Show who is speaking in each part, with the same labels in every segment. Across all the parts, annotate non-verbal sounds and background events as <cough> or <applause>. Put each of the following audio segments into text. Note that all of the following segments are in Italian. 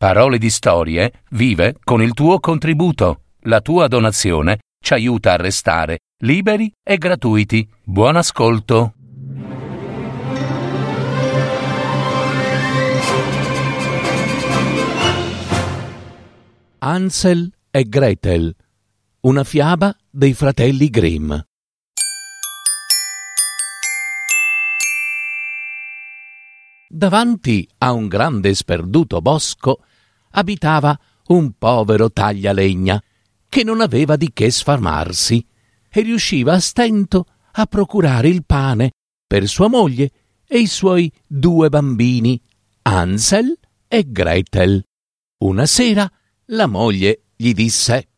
Speaker 1: Parole di Storie vive con il tuo contributo. La tua donazione ci aiuta a restare liberi e gratuiti. Buon ascolto.
Speaker 2: Hansel e Gretel. Una fiaba dei fratelli Grimm. Davanti a un grande sperduto bosco abitava un povero taglialegna che non aveva di che sfarmarsi e riusciva a stento a procurare il pane per sua moglie e i suoi due bambini, Ansel e Gretel. Una sera la moglie gli disse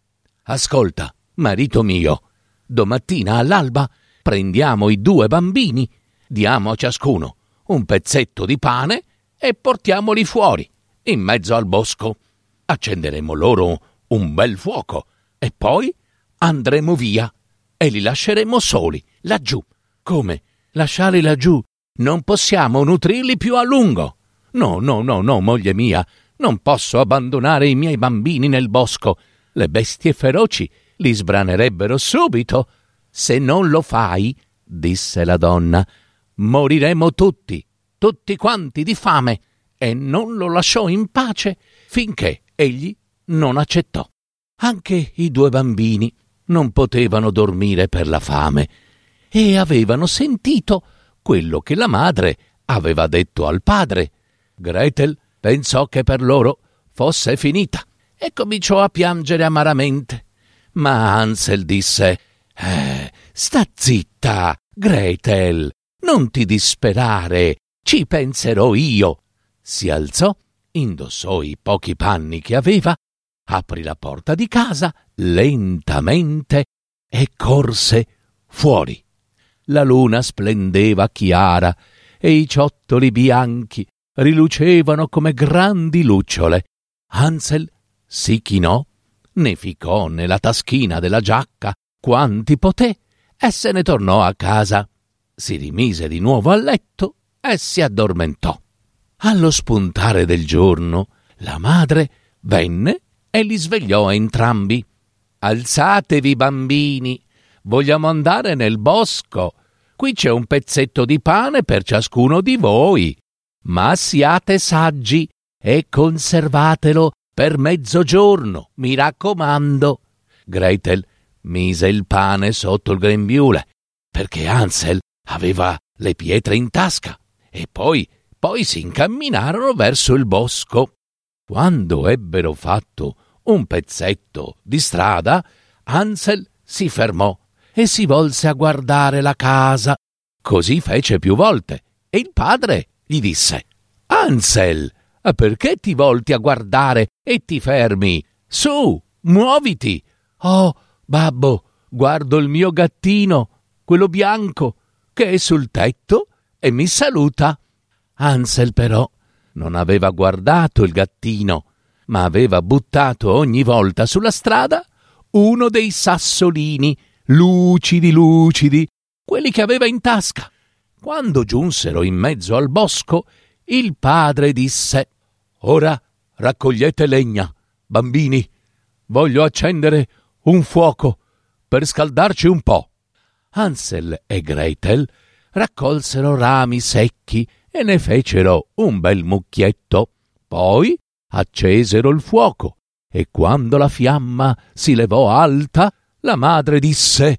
Speaker 2: Ascolta, marito mio, domattina all'alba prendiamo i due bambini, diamo a ciascuno un pezzetto di pane e portiamoli fuori in mezzo al bosco. Accenderemo loro un bel fuoco e poi andremo via e li lasceremo soli, laggiù. Come? Lasciarli laggiù? Non possiamo nutrirli più a lungo. No, no, no, no, moglie mia, non posso abbandonare i miei bambini nel bosco. Le bestie feroci li sbranerebbero subito. Se non lo fai, disse la donna, moriremo tutti, tutti quanti di fame e non lo lasciò in pace finché egli non accettò. Anche i due bambini non potevano dormire per la fame e avevano sentito quello che la madre aveva detto al padre. Gretel pensò che per loro fosse finita e cominciò a piangere amaramente. Ma Hansel disse eh, Sta zitta, Gretel, non ti disperare, ci penserò io si alzò, indossò i pochi panni che aveva, aprì la porta di casa lentamente e corse fuori. La luna splendeva chiara e i ciottoli bianchi rilucevano come grandi lucciole. Hansel si chinò, ne ficò nella taschina della giacca quanti poté e se ne tornò a casa. Si rimise di nuovo a letto e si addormentò. Allo spuntare del giorno, la madre venne e li svegliò entrambi. Alzatevi, bambini, vogliamo andare nel bosco. Qui c'è un pezzetto di pane per ciascuno di voi. Ma siate saggi e conservatelo per mezzogiorno, mi raccomando. Gretel mise il pane sotto il grembiule, perché Ansel aveva le pietre in tasca, e poi poi si incamminarono verso il bosco. Quando ebbero fatto un pezzetto di strada, Hansel si fermò e si volse a guardare la casa. Così fece più volte e il padre gli disse Hansel, perché ti volti a guardare e ti fermi? Su, muoviti. Oh, babbo, guardo il mio gattino, quello bianco, che è sul tetto e mi saluta. Hansel però non aveva guardato il gattino, ma aveva buttato ogni volta sulla strada uno dei sassolini, lucidi lucidi, quelli che aveva in tasca. Quando giunsero in mezzo al bosco, il padre disse Ora raccogliete legna, bambini. Voglio accendere un fuoco per scaldarci un po'. Hansel e Gretel raccolsero rami secchi e ne fecero un bel mucchietto. Poi accesero il fuoco e quando la fiamma si levò alta, la madre disse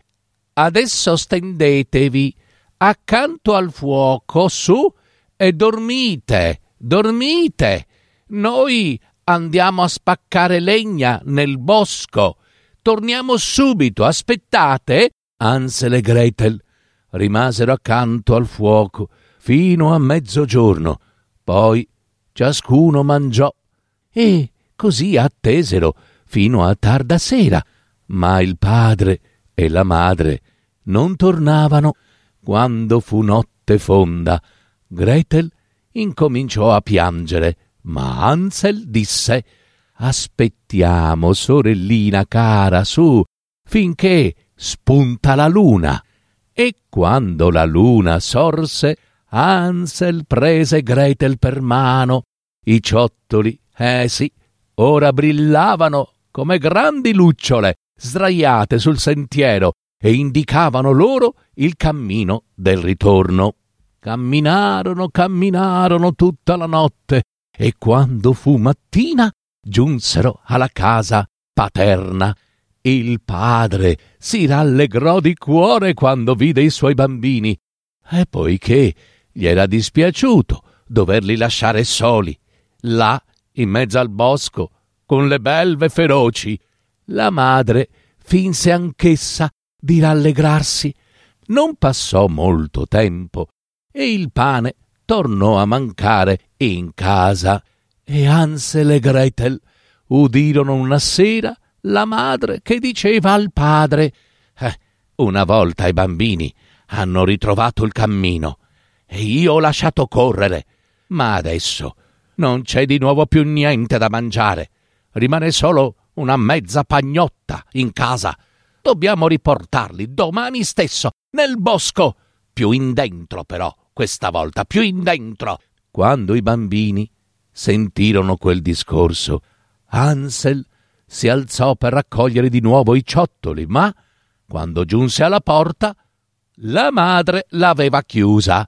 Speaker 2: Adesso stendetevi accanto al fuoco su e dormite, dormite. Noi andiamo a spaccare legna nel bosco. Torniamo subito, aspettate. Ansel e Gretel rimasero accanto al fuoco fino a mezzogiorno. Poi ciascuno mangiò e così attesero fino a tarda sera. Ma il padre e la madre non tornavano. Quando fu notte fonda, Gretel incominciò a piangere, ma Hansel disse Aspettiamo, sorellina cara, su, finché spunta la luna. E quando la luna sorse, Hansel prese Gretel per mano, i ciottoli Eh sì, ora brillavano come grandi lucciole sdraiate sul sentiero e indicavano loro il cammino del ritorno. Camminarono, camminarono tutta la notte e quando fu mattina giunsero alla casa paterna. Il padre si rallegrò di cuore quando vide i suoi bambini e poiché gli era dispiaciuto doverli lasciare soli, là in mezzo al bosco, con le belve feroci, la madre finse anch'essa di rallegrarsi. Non passò molto tempo e il pane tornò a mancare in casa e Hansel e Gretel udirono una sera la madre che diceva al padre eh, una volta i bambini hanno ritrovato il cammino e io ho lasciato correre, ma adesso non c'è di nuovo più niente da mangiare. Rimane solo una mezza pagnotta in casa. Dobbiamo riportarli domani stesso nel bosco. Più in dentro, però, questa volta, più in dentro. Quando i bambini sentirono quel discorso, Hansel si alzò per raccogliere di nuovo i ciottoli, ma quando giunse alla porta, la madre l'aveva chiusa.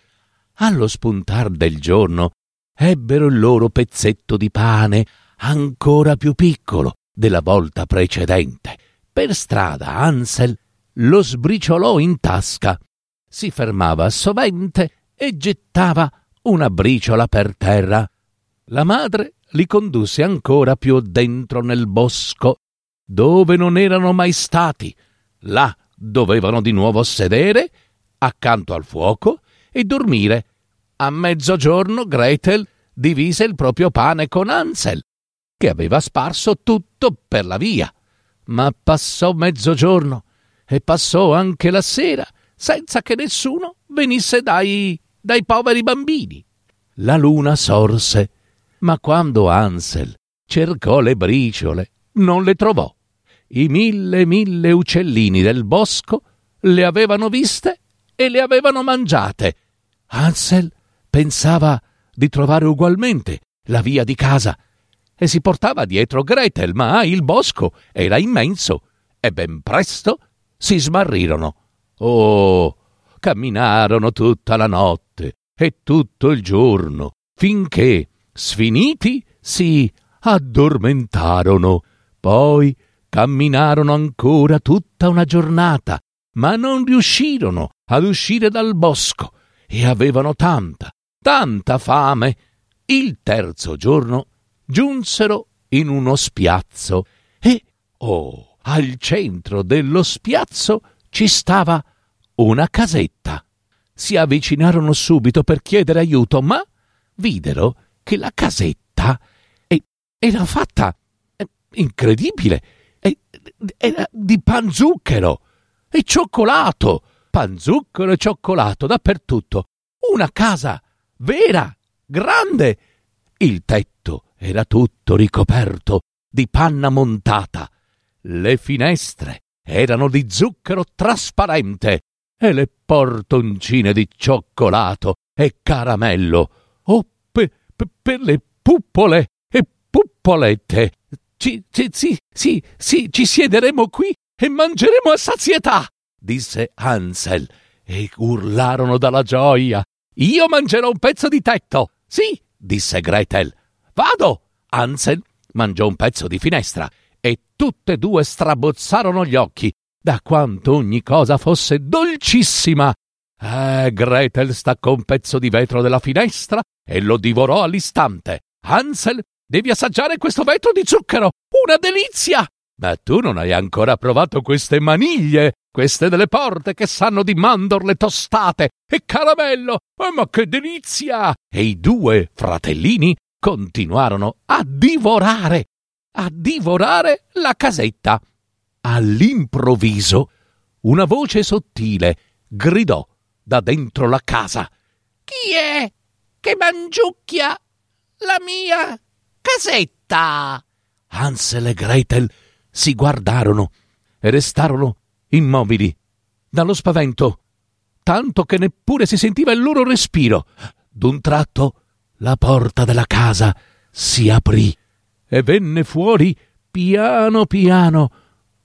Speaker 2: Allo spuntar del giorno ebbero il loro pezzetto di pane ancora più piccolo della volta precedente. Per strada Ansel lo sbriciolò in tasca, si fermava sovente e gettava una briciola per terra. La madre li condusse ancora più dentro nel bosco, dove non erano mai stati. Là dovevano di nuovo sedere accanto al fuoco e dormire. A mezzogiorno Gretel divise il proprio pane con Ansel, che aveva sparso tutto per la via. Ma passò mezzogiorno e passò anche la sera senza che nessuno venisse dai, dai poveri bambini. La luna sorse, ma quando Ansel cercò le briciole non le trovò. I mille mille uccellini del bosco le avevano viste e le avevano mangiate. Ansel pensava di trovare ugualmente la via di casa e si portava dietro Gretel, ma il bosco era immenso e ben presto si smarrirono. Oh, camminarono tutta la notte e tutto il giorno, finché, sfiniti, si addormentarono. Poi camminarono ancora tutta una giornata, ma non riuscirono ad uscire dal bosco e avevano tanta, tanta fame. Il terzo giorno giunsero in uno spiazzo e, oh, al centro dello spiazzo ci stava una casetta. Si avvicinarono subito per chiedere aiuto, ma videro che la casetta era fatta eh, incredibile. Era di panzucchero e cioccolato. Panzucchero e cioccolato dappertutto. Una casa vera, grande. Il tetto era tutto ricoperto di panna montata. Le finestre erano di zucchero trasparente e le portoncine di cioccolato e caramello. Oh, pe, pe, per le puppole e puppolette. Ci, ci, sì, sì, sì, ci siederemo qui e mangeremo a sazietà, disse Hansel, e urlarono dalla gioia. Io mangerò un pezzo di tetto. Sì, disse Gretel. Vado. Hansel mangiò un pezzo di finestra e tutte e due strabozzarono gli occhi da quanto ogni cosa fosse dolcissima. Eh, Gretel staccò un pezzo di vetro della finestra e lo divorò all'istante. Hansel, devi assaggiare questo vetro di zucchero. Una delizia! Ma tu non hai ancora provato queste maniglie, queste delle porte che sanno di mandorle tostate e caramello. Oh, ma che delizia! E i due fratellini continuarono a divorare, a divorare la casetta. All'improvviso una voce sottile gridò da dentro la casa.
Speaker 3: Chi è che mangiucchia la mia casetta?
Speaker 2: Hansel e Gretel si guardarono e restarono immobili dallo spavento, tanto che neppure si sentiva il loro respiro. D'un tratto la porta della casa si aprì e venne fuori piano piano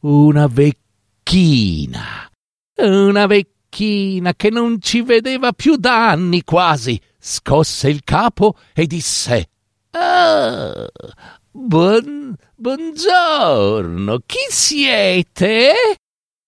Speaker 2: una vecchina. Una vecchina che non ci vedeva più da anni quasi. Scosse il capo e disse: Ah, buon, buongiorno, chi siete?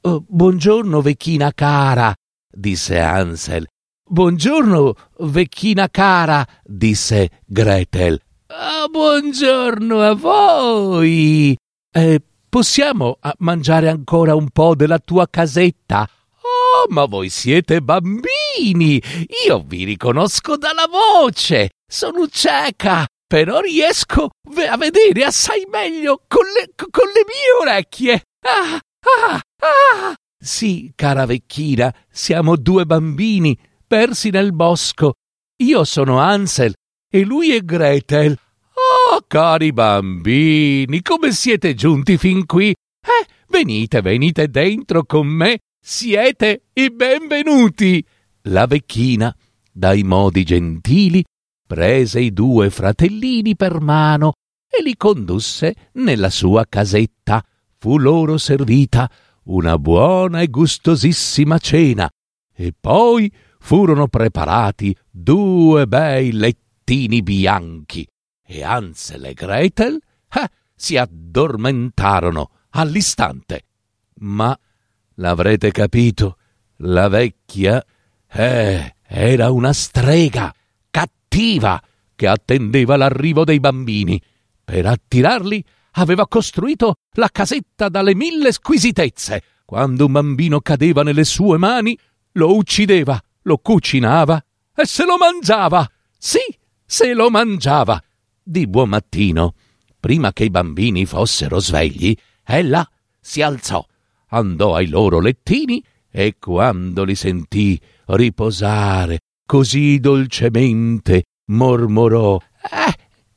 Speaker 2: Oh, buongiorno, vecchina cara, disse Ansel. Buongiorno, vecchina cara, disse Gretel. Ah, buongiorno a voi. Eh, possiamo ah, mangiare ancora un po' della tua casetta? Oh, ma voi siete bambini! Io vi riconosco dalla voce! Sono cieca, però riesco a vedere assai meglio con le, con le mie orecchie! Ah, ah, ah! Sì, cara vecchina, siamo due bambini persi nel bosco. Io sono Ansel e lui è Gretel. Oh, cari bambini, come siete giunti fin qui? Eh, venite, venite dentro con me. Siete i benvenuti. La vecchina, dai modi gentili, prese i due fratellini per mano e li condusse nella sua casetta. Fu loro servita una buona e gustosissima cena, e poi furono preparati due bei lettini bianchi, e Hansel e Gretel eh, si addormentarono all'istante. Ma l'avrete capito, la vecchia eh, era una strega cattiva che attendeva l'arrivo dei bambini. Per attirarli aveva costruito la casetta dalle mille squisitezze. Quando un bambino cadeva nelle sue mani, lo uccideva, lo cucinava e se lo mangiava. Sì, se lo mangiava. Di buon mattino, prima che i bambini fossero svegli, ella si alzò, andò ai loro lettini e quando li sentì riposare così dolcemente, mormorò Eh,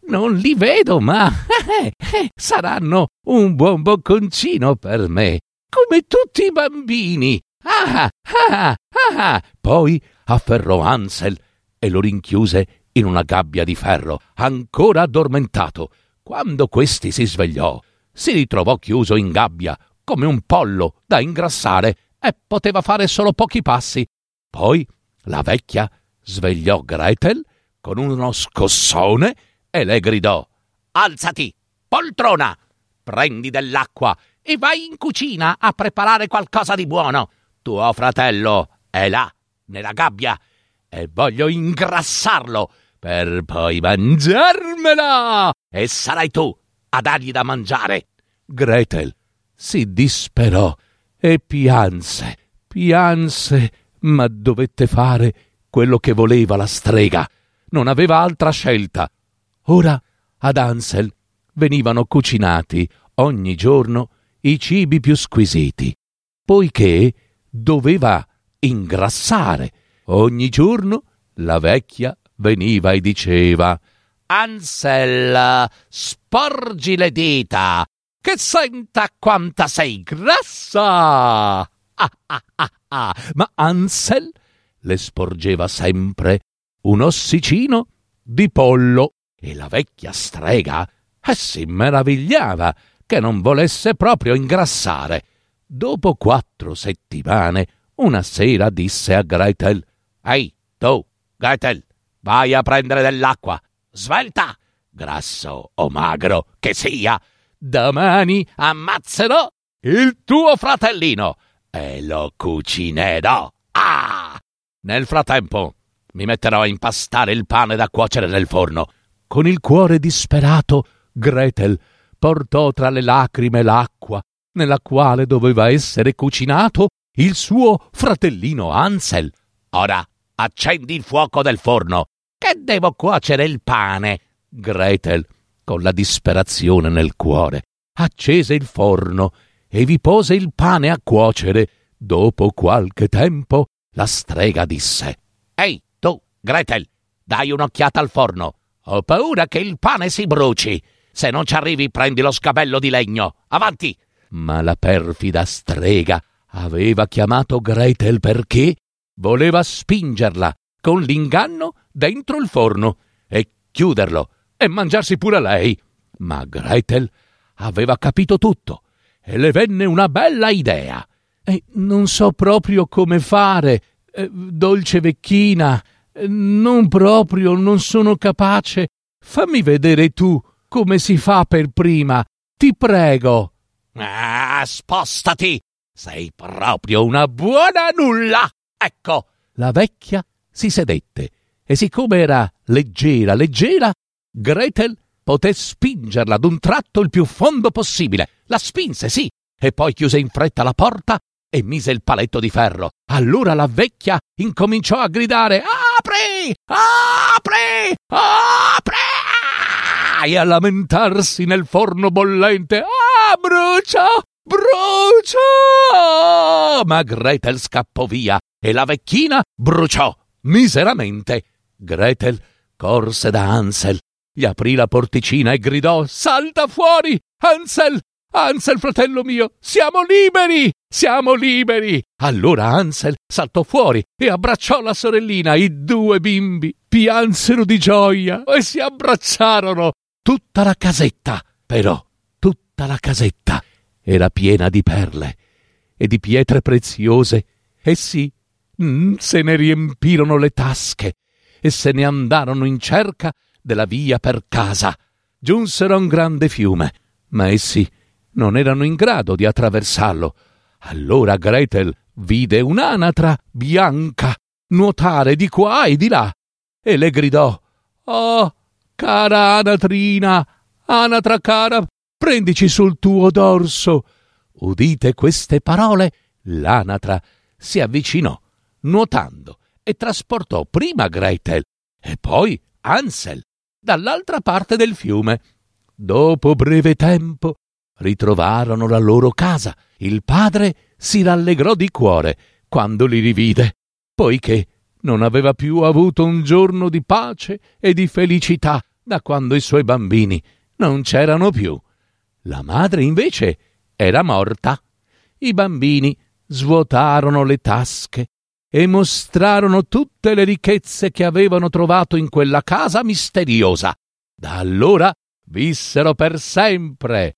Speaker 2: non li vedo, ma eh, eh, saranno un buon bocconcino per me, come tutti i bambini. Ah, ah, ah. Poi afferrò Ansel e lo rinchiuse in una gabbia di ferro, ancora addormentato. Quando questi si svegliò, si ritrovò chiuso in gabbia, come un pollo da ingrassare, e poteva fare solo pochi passi. Poi la vecchia svegliò Gretel con uno scossone e le gridò Alzati, poltrona, prendi dell'acqua e vai in cucina a preparare qualcosa di buono. Tuo fratello è là, nella gabbia, e voglio ingrassarlo per poi mangiarmela. E sarai tu a dargli da mangiare. Gretel si disperò e pianse, pianse, ma dovette fare quello che voleva la strega. Non aveva altra scelta. Ora ad Ansel venivano cucinati ogni giorno i cibi più squisiti, poiché doveva ingrassare. Ogni giorno la vecchia veniva e diceva Ansel, sporgi le dita, che senta quanta sei grassa. <laughs> Ah, ah, ah, ah. Ma Ansel le sporgeva sempre un ossicino di pollo e la vecchia strega eh, si meravigliava che non volesse proprio ingrassare. Dopo quattro settimane, una sera disse a Gretel: Ehi, tu, Gretel, vai a prendere dell'acqua. Svelta, grasso o magro che sia, domani ammazzerò il tuo fratellino e lo cucinerò. Ah! Nel frattempo mi metterò a impastare il pane da cuocere nel forno con il cuore disperato, Gretel portò tra le lacrime l'acqua nella quale doveva essere cucinato il suo fratellino Ansel. Ora accendi il fuoco del forno, che devo cuocere il pane. Gretel, con la disperazione nel cuore, accese il forno e vi pose il pane a cuocere. Dopo qualche tempo la strega disse: Ehi, tu, Gretel, dai un'occhiata al forno. Ho paura che il pane si bruci. Se non ci arrivi, prendi lo scabello di legno. Avanti! Ma la perfida strega aveva chiamato Gretel perché voleva spingerla con l'inganno dentro il forno e chiuderlo e mangiarsi pure lei. Ma Gretel aveva capito tutto e le venne una bella idea. E non so proprio come fare, eh, dolce vecchina, eh, non proprio, non sono capace. Fammi vedere tu come si fa per prima, ti prego.
Speaker 3: Ah, spostati! Sei proprio una buona nulla! Ecco!
Speaker 2: La vecchia si sedette e siccome era leggera, leggera, Gretel poté spingerla d'un tratto il più fondo possibile. La spinse, sì, e poi chiuse in fretta la porta e mise il paletto di ferro. Allora la vecchia incominciò a gridare Apri! Apri! Apri! E a lamentarsi nel forno bollente Ah, brucia! Brucia! Ma Gretel scappò via e la vecchina bruciò miseramente. Gretel corse da Hansel, gli aprì la porticina e gridò Salta fuori! Hansel! Hansel, fratello mio, siamo liberi! Siamo liberi! Allora Hansel saltò fuori e abbracciò la sorellina. I due bimbi piansero di gioia e si abbracciarono. Tutta la casetta, però, tutta la casetta era piena di perle e di pietre preziose. E sì, mm, se ne riempirono le tasche e se ne andarono in cerca della via per casa. Giunsero a un grande fiume, ma essi non erano in grado di attraversarlo. Allora Gretel vide un'anatra bianca nuotare di qua e di là e le gridò: Oh, cara anatrina, anatra cara, prendici sul tuo dorso. Udite queste parole, l'anatra si avvicinò, nuotando, e trasportò prima Gretel e poi Hansel dall'altra parte del fiume. Dopo breve tempo ritrovarono la loro casa. Il padre si rallegrò di cuore quando li rivide, poiché non aveva più avuto un giorno di pace e di felicità da quando i suoi bambini non c'erano più. La madre invece era morta. I bambini svuotarono le tasche e mostrarono tutte le ricchezze che avevano trovato in quella casa misteriosa. Da allora vissero per sempre,